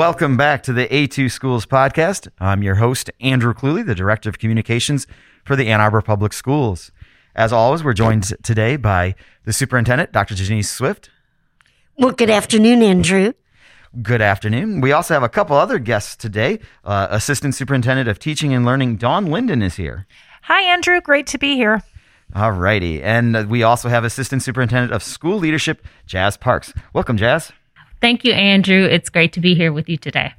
Welcome back to the A2 Schools podcast. I'm your host, Andrew Cluley, the Director of Communications for the Ann Arbor Public Schools. As always, we're joined today by the Superintendent, Dr. Janice Swift. Well, good afternoon, Andrew. Good afternoon. We also have a couple other guests today. Uh, Assistant Superintendent of Teaching and Learning, Dawn Linden, is here. Hi, Andrew. Great to be here. All righty. And we also have Assistant Superintendent of School Leadership, Jazz Parks. Welcome, Jazz. Thank you, Andrew. It's great to be here with you today.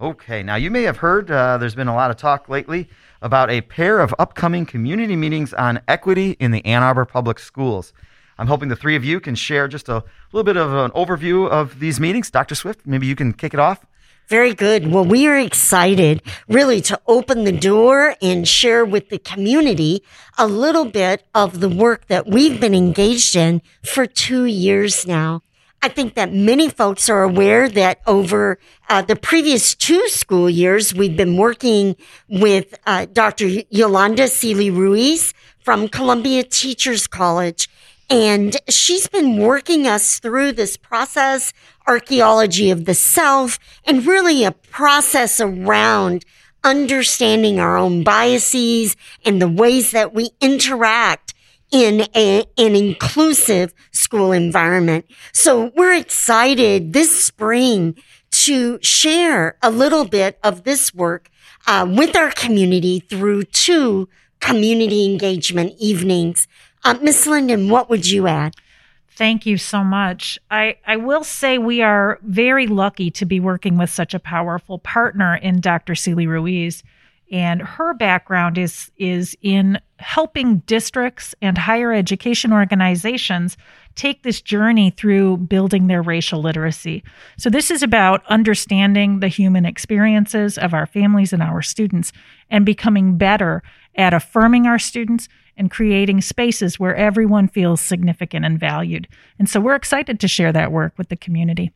Okay, now you may have heard uh, there's been a lot of talk lately about a pair of upcoming community meetings on equity in the Ann Arbor Public Schools. I'm hoping the three of you can share just a little bit of an overview of these meetings. Dr. Swift, maybe you can kick it off. Very good. Well, we are excited really to open the door and share with the community a little bit of the work that we've been engaged in for two years now. I think that many folks are aware that over uh, the previous two school years, we've been working with uh, Dr. Yolanda Sealey-Ruiz from Columbia Teachers College. And she's been working us through this process, archaeology of the self, and really a process around understanding our own biases and the ways that we interact in a, an inclusive school environment. So we're excited this spring to share a little bit of this work uh, with our community through two community engagement evenings. Uh, Miss Linden, what would you add? Thank you so much. I, I will say we are very lucky to be working with such a powerful partner in Dr. Sealey-Ruiz and her background is is in helping districts and higher education organizations take this journey through building their racial literacy. So this is about understanding the human experiences of our families and our students and becoming better at affirming our students and creating spaces where everyone feels significant and valued. And so we're excited to share that work with the community.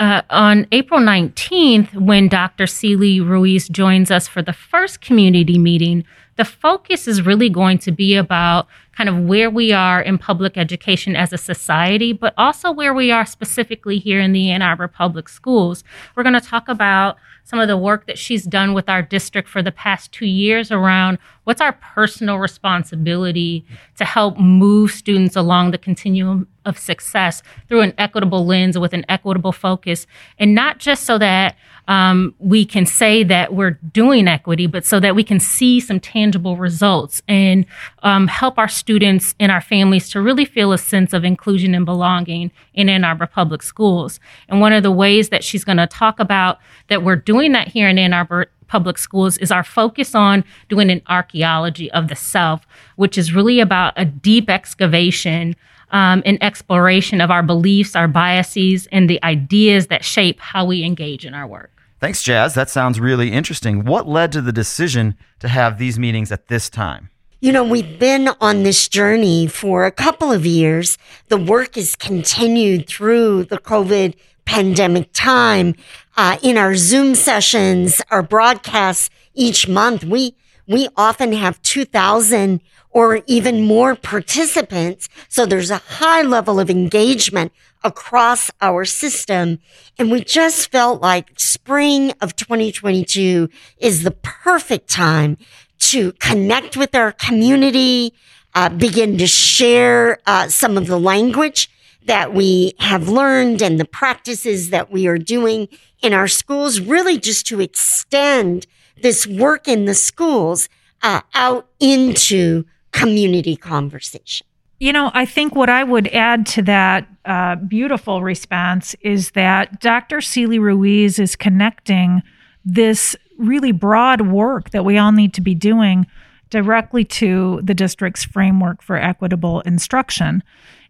Uh, on April 19th, when Dr. Sealey-Ruiz joins us for the first community meeting, the focus is really going to be about kind of where we are in public education as a society, but also where we are specifically here in the Ann Arbor Public Schools. We're going to talk about some of the work that she's done with our district for the past two years around what's our personal responsibility to help move students along the continuum of success through an equitable lens with an equitable focus, and not just so that um, we can say that we're doing equity, but so that we can see some tangible results and um, help our students and our families to really feel a sense of inclusion and belonging in Ann Arbor Public Schools. And one of the ways that she's going to talk about that we're doing that here in Ann Arbor public schools is our focus on doing an archaeology of the self, which is really about a deep excavation um, and exploration of our beliefs, our biases, and the ideas that shape how we engage in our work. Thanks, Jazz. That sounds really interesting. What led to the decision to have these meetings at this time? You know, we've been on this journey for a couple of years. The work has continued through the COVID pandemic time. Uh, in our Zoom sessions, our broadcasts each month, we, we often have 2000 or even more participants. So there's a high level of engagement across our system. And we just felt like spring of 2022 is the perfect time to connect with our community, uh, begin to share uh, some of the language that we have learned and the practices that we are doing in our schools, really just to extend this work in the schools uh, out into community conversation. You know, I think what I would add to that uh, beautiful response is that Dr. Sealey-Ruiz is connecting this really broad work that we all need to be doing directly to the district's framework for equitable instruction.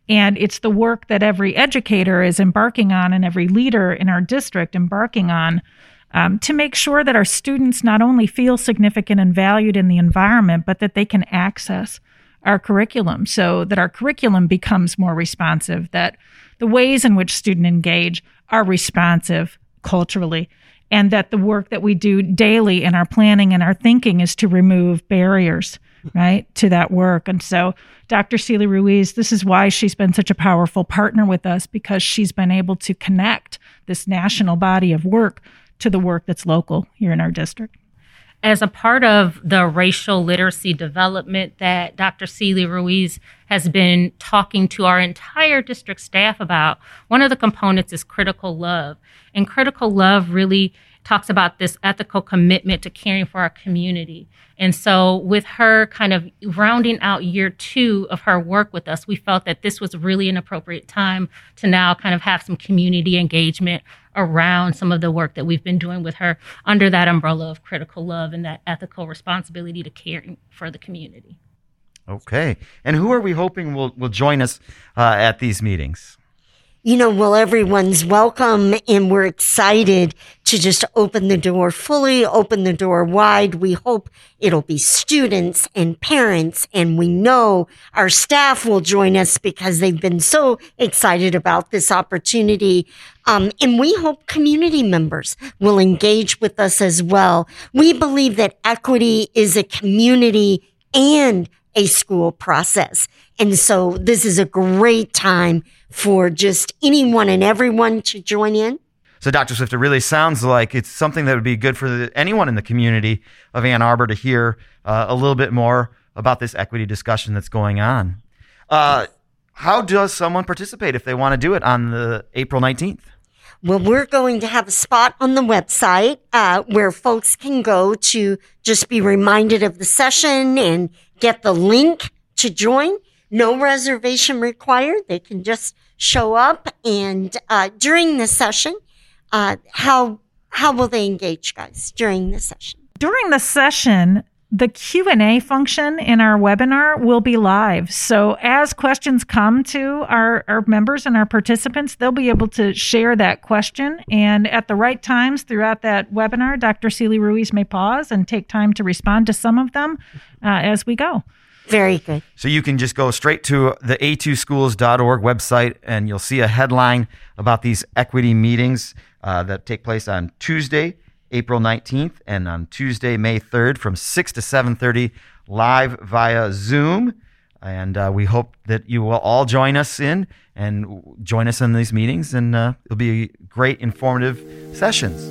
And it's the work that every educator is embarking on and every leader in our district embarking on um, to make sure that our students not only feel significant and valued in the environment, but that they can access our curriculum so that our curriculum becomes more responsive, that the ways in which students engage are responsive culturally. and that the work that we do daily in our planning and our thinking is to remove barriers right to that work and so dr Sealey-Ruiz this is why she's been such a powerful partner with us because she's been able to connect this national body of work to the work that's local here in our district as a part of the racial literacy development that Dr. Sealey-Ruiz has been talking to our entire district staff about, one of the components is critical love. And critical love really talks about this ethical commitment to caring for our community. And so, with her kind of rounding out year two of her work with us, we felt that this was really an appropriate time to now kind of have some community engagement around some of the work that we've been doing with her under that umbrella of critical love and that ethical responsibility to caring for the community. Okay. And who are we hoping will, will join us uh, at these meetings? You know, well, everyone's welcome and we're excited to just open the door fully, open the door wide. We hope it'll be students and parents and we know our staff will join us because they've been so excited about this opportunity. Um, and we hope community members will engage with us as well. We believe that equity is a community and a school process. And so this is a great time for just anyone and everyone to join in. So, Dr. Swift, it really sounds like it's something that would be good for the, anyone in the community of Ann Arbor to hear uh, a little bit more about this equity discussion that's going on. Uh, how does someone participate if they want to do it on the April 19th? Well, we're going to have a spot on the website uh, where folks can go to just be reminded of the session and get the link to join. No reservation required. They can just show up. And uh, during the session, uh, how how will they engage, guys, during the session? During the session, the q&a function in our webinar will be live. So as questions come to our, our members and our participants they'll be able to share that question. And at the right times throughout that webinar dr Sealey-Ruiz may pause and take time to respond to some of them uh, as we go. Very good. So you can just go straight to the a2schools.org website and you'll see a headline about these equity meetings uh, that take place on Tuesday, April 19th and on Tuesday, May 3rd from 6 to 7:30 live via Zoom. And uh, we hope that you will all join us in and join us in these meetings, and uh, it'll be great, informative sessions.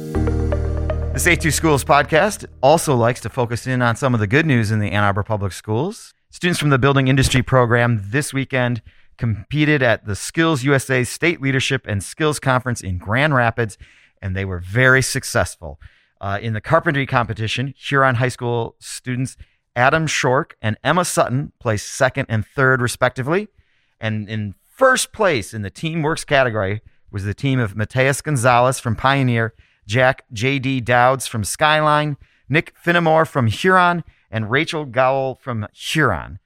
The A2 Schools podcast also likes to focus in on some of the good news in the Ann Arbor Public Schools. Students from the Building Industry Program this weekend competed at the Skills USA State Leadership and Skills Conference in Grand Rapids, and they were very successful. Uh, in the carpentry competition, Huron High School students Adam Shork and Emma Sutton placed second and third, respectively. And in first place in the Teamworks category was the team of Mateus Gonzalez from Pioneer, Jack J.D. Dowds from Skyline, Nick Finnemore from Huron, and Rachel Gowell from Huron.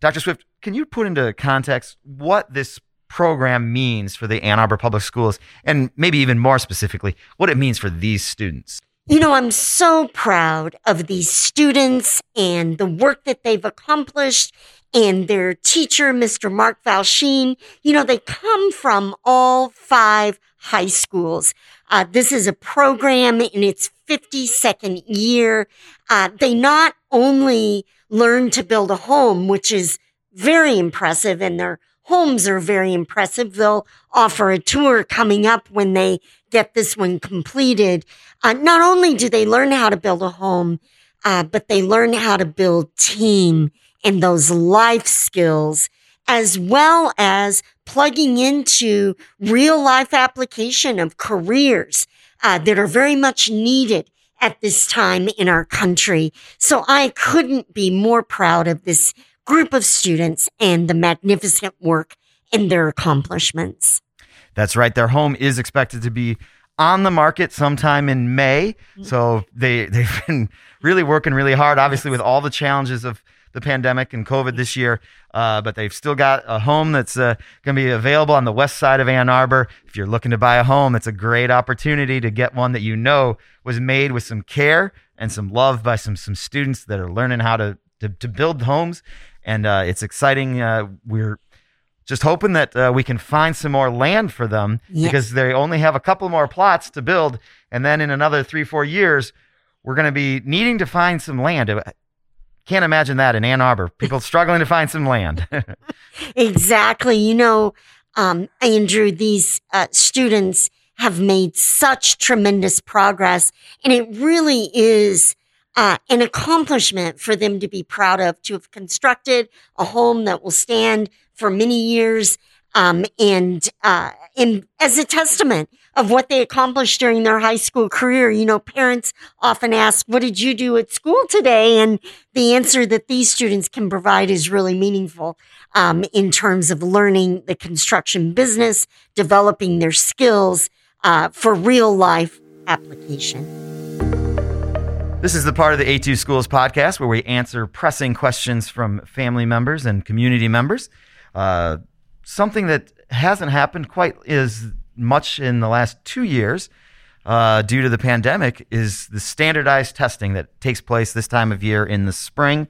Dr. Swift, can you put into context what this program means for the Ann Arbor Public Schools and maybe even more specifically, what it means for these students? You know, I'm so proud of these students and the work that they've accomplished and their teacher, Mr. Mark Valsheen. You know, they come from all five high schools. Uh, this is a program in its 52nd year. Uh, they not only learn to build a home, which is very impressive, and their homes are very impressive. They'll offer a tour coming up when they get this one completed. Uh, not only do they learn how to build a home, uh, but they learn how to build team and those life skills as well as plugging into real life application of careers uh, that are very much needed at this time in our country. So I couldn't be more proud of this group of students and the magnificent work and their accomplishments. That's right. Their home is expected to be on the market sometime in May. Mm-hmm. So they they've been really working really hard, obviously with all the challenges of the pandemic and COVID this year. Uh, but they've still got a home that's uh, going to be available on the west side of Ann Arbor. If you're looking to buy a home, it's a great opportunity to get one that you know was made with some care and some love by some some students that are learning how to to, to build homes. And uh, it's exciting. Uh, we're just hoping that uh, we can find some more land for them yeah. because they only have a couple more plots to build And then in another three, four years, we're going to be needing to find some land. Can't imagine that in Ann Arbor. People struggling to find some land. exactly. You know, um, Andrew, these uh, students have made such tremendous progress, and it really is uh, an accomplishment for them to be proud of to have constructed a home that will stand for many years um, and uh, and as a testament of what they accomplished during their high school career. You know, parents often ask, "What did you do at school today?" And the answer that these students can provide is really meaningful um, in terms of learning the construction business, developing their skills uh, for real life application. This is the part of the A2 Schools podcast where we answer pressing questions from family members and community members. Uh, something that hasn't happened quite as much in the last two years uh, due to the pandemic is the standardized testing that takes place this time of year in the spring.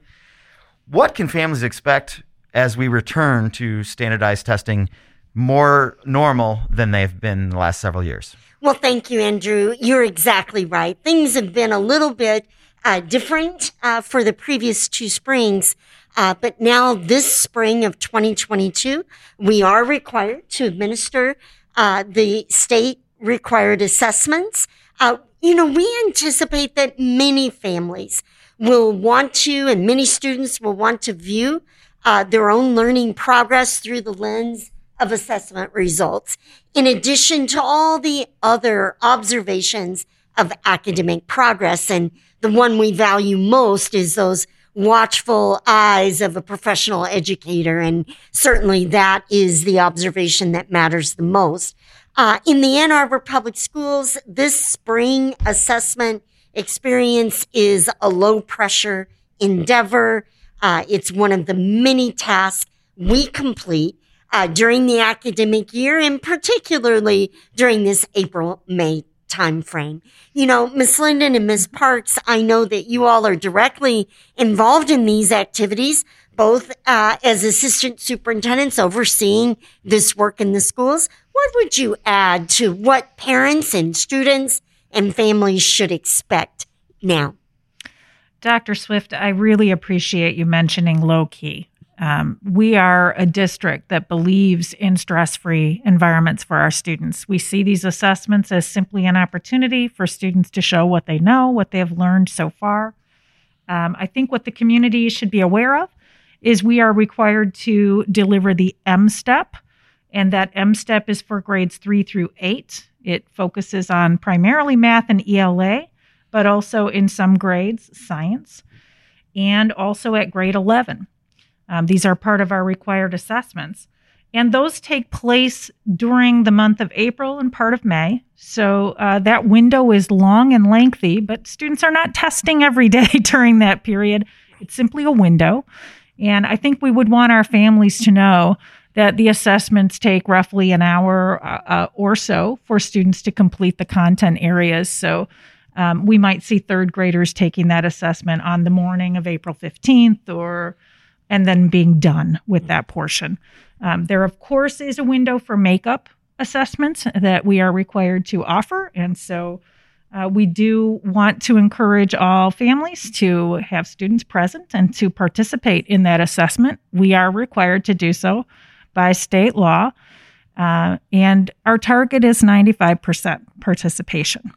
What can families expect as we return to standardized testing more normal than they've been the last several years? Well, thank you, Andrew. You're exactly right. Things have been a little bit uh, different uh, for the previous two springs. Uh, but now this spring of 2022, we are required to administer uh, the state required assessments. Uh, you know, we anticipate that many families will want to, and many students will want to view uh, their own learning progress through the lens of assessment results, in addition to all the other observations of academic progress. And the one we value most is those watchful eyes of a professional educator. And certainly that is the observation that matters the most. Uh, in the Ann Arbor Public Schools, this spring assessment experience is a low pressure endeavor. Uh, it's one of the many tasks we complete uh, during the academic year and particularly during this April May timeframe. You know, Miss Linden and Miss Parks, I know that you all are directly involved in these activities, both uh, as assistant superintendents overseeing this work in the schools. What would you add to what parents and students and families should expect now? Dr. Swift, I really appreciate you mentioning low key. Um, we are a district that believes in stress free environments for our students. We see these assessments as simply an opportunity for students to show what they know, what they have learned so far. Um, I think what the community should be aware of is we are required to deliver the M step, and that M step is for grades three through eight. It focuses on primarily math and ELA, but also in some grades, science, and also at grade 11. Um, these are part of our required assessments. And those take place during the month of April and part of May. So uh, that window is long and lengthy, but students are not testing every day during that period. It's simply a window. And I think we would want our families to know that the assessments take roughly an hour uh, uh or so for students to complete the content areas. So um, we might see third graders taking that assessment on the morning of April 15th or and then being done with that portion. Um, there, of course, is a window for makeup assessments that we are required to offer. And so uh, we do want to encourage all families to have students present and to participate in that assessment. We are required to do so by state law. Uh, and our target is 95% participation.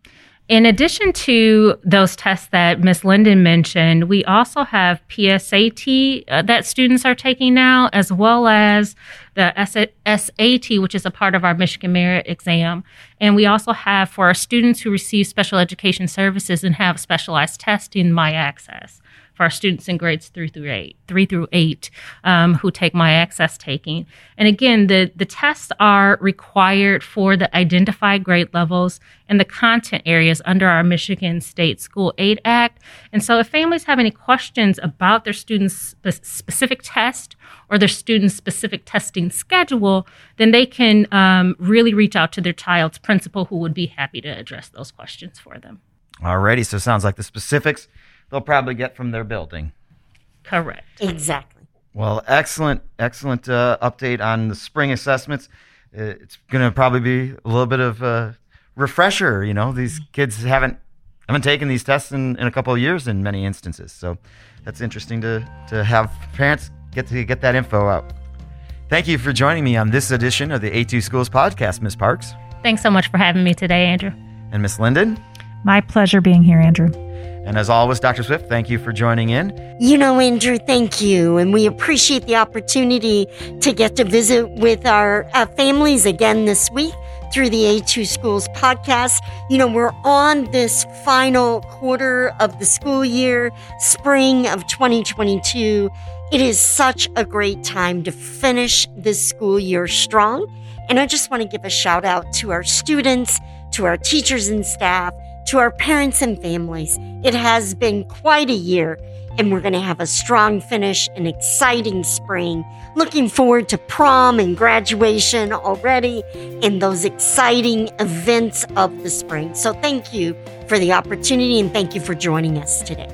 In addition to those tests that Ms. Linden mentioned, we also have PSAT uh, that students are taking now, as well as the SAT, which is a part of our Michigan Merit exam. And we also have for our students who receive special education services and have specialized testing, MI-Access for our students in grades three through eight, three through eight, um, who take MI-Access taking. And again, the the tests are required for the identified grade levels and the content areas under our Michigan State School Aid Act. And so, if families have any questions about their students' specific test or their students' specific testing schedule, then they can um, really reach out to their child's principal, who would be happy to address those questions for them. Alrighty, so it sounds like the specifics they'll probably get from their building. Correct. Exactly. Well, excellent, excellent uh, update on the spring assessments. Uh, it's going to probably be a little bit of uh, refresher. You know, these kids haven't haven't taken these tests in, in a couple of years in many instances. So that's interesting to to have parents get to get that info out. Thank you for joining me on this edition of the A2 Schools podcast, Ms. Parks. Thanks so much for having me today, Andrew. And Miss Linden. My pleasure being here, Andrew. And as always, Dr. Swift, thank you for joining in. You know, Andrew, thank you. And we appreciate the opportunity to get to visit with our uh, families again this week through the A2 Schools podcast. You know, we're on this final quarter of the school year, spring of 2022. It is such a great time to finish this school year strong. And I just want to give a shout out to our students, to our teachers and staff, to our parents and families. It has been quite a year, and we're going to have a strong finish, an exciting spring. Looking forward to prom and graduation already and those exciting events of the spring. So, thank you for the opportunity and thank you for joining us today.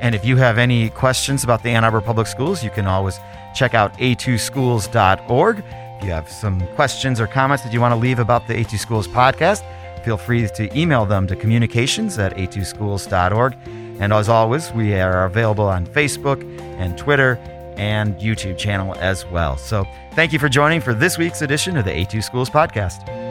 And if you have any questions about the Ann Arbor Public Schools, you can always check out a2schools.org. If you have some questions or comments that you want to leave about the A2 Schools podcast, feel free to email them to communications at a2schools.org. And as always, we are available on Facebook and Twitter and YouTube channel as well. So thank you for joining for this week's edition of the A2 Schools podcast.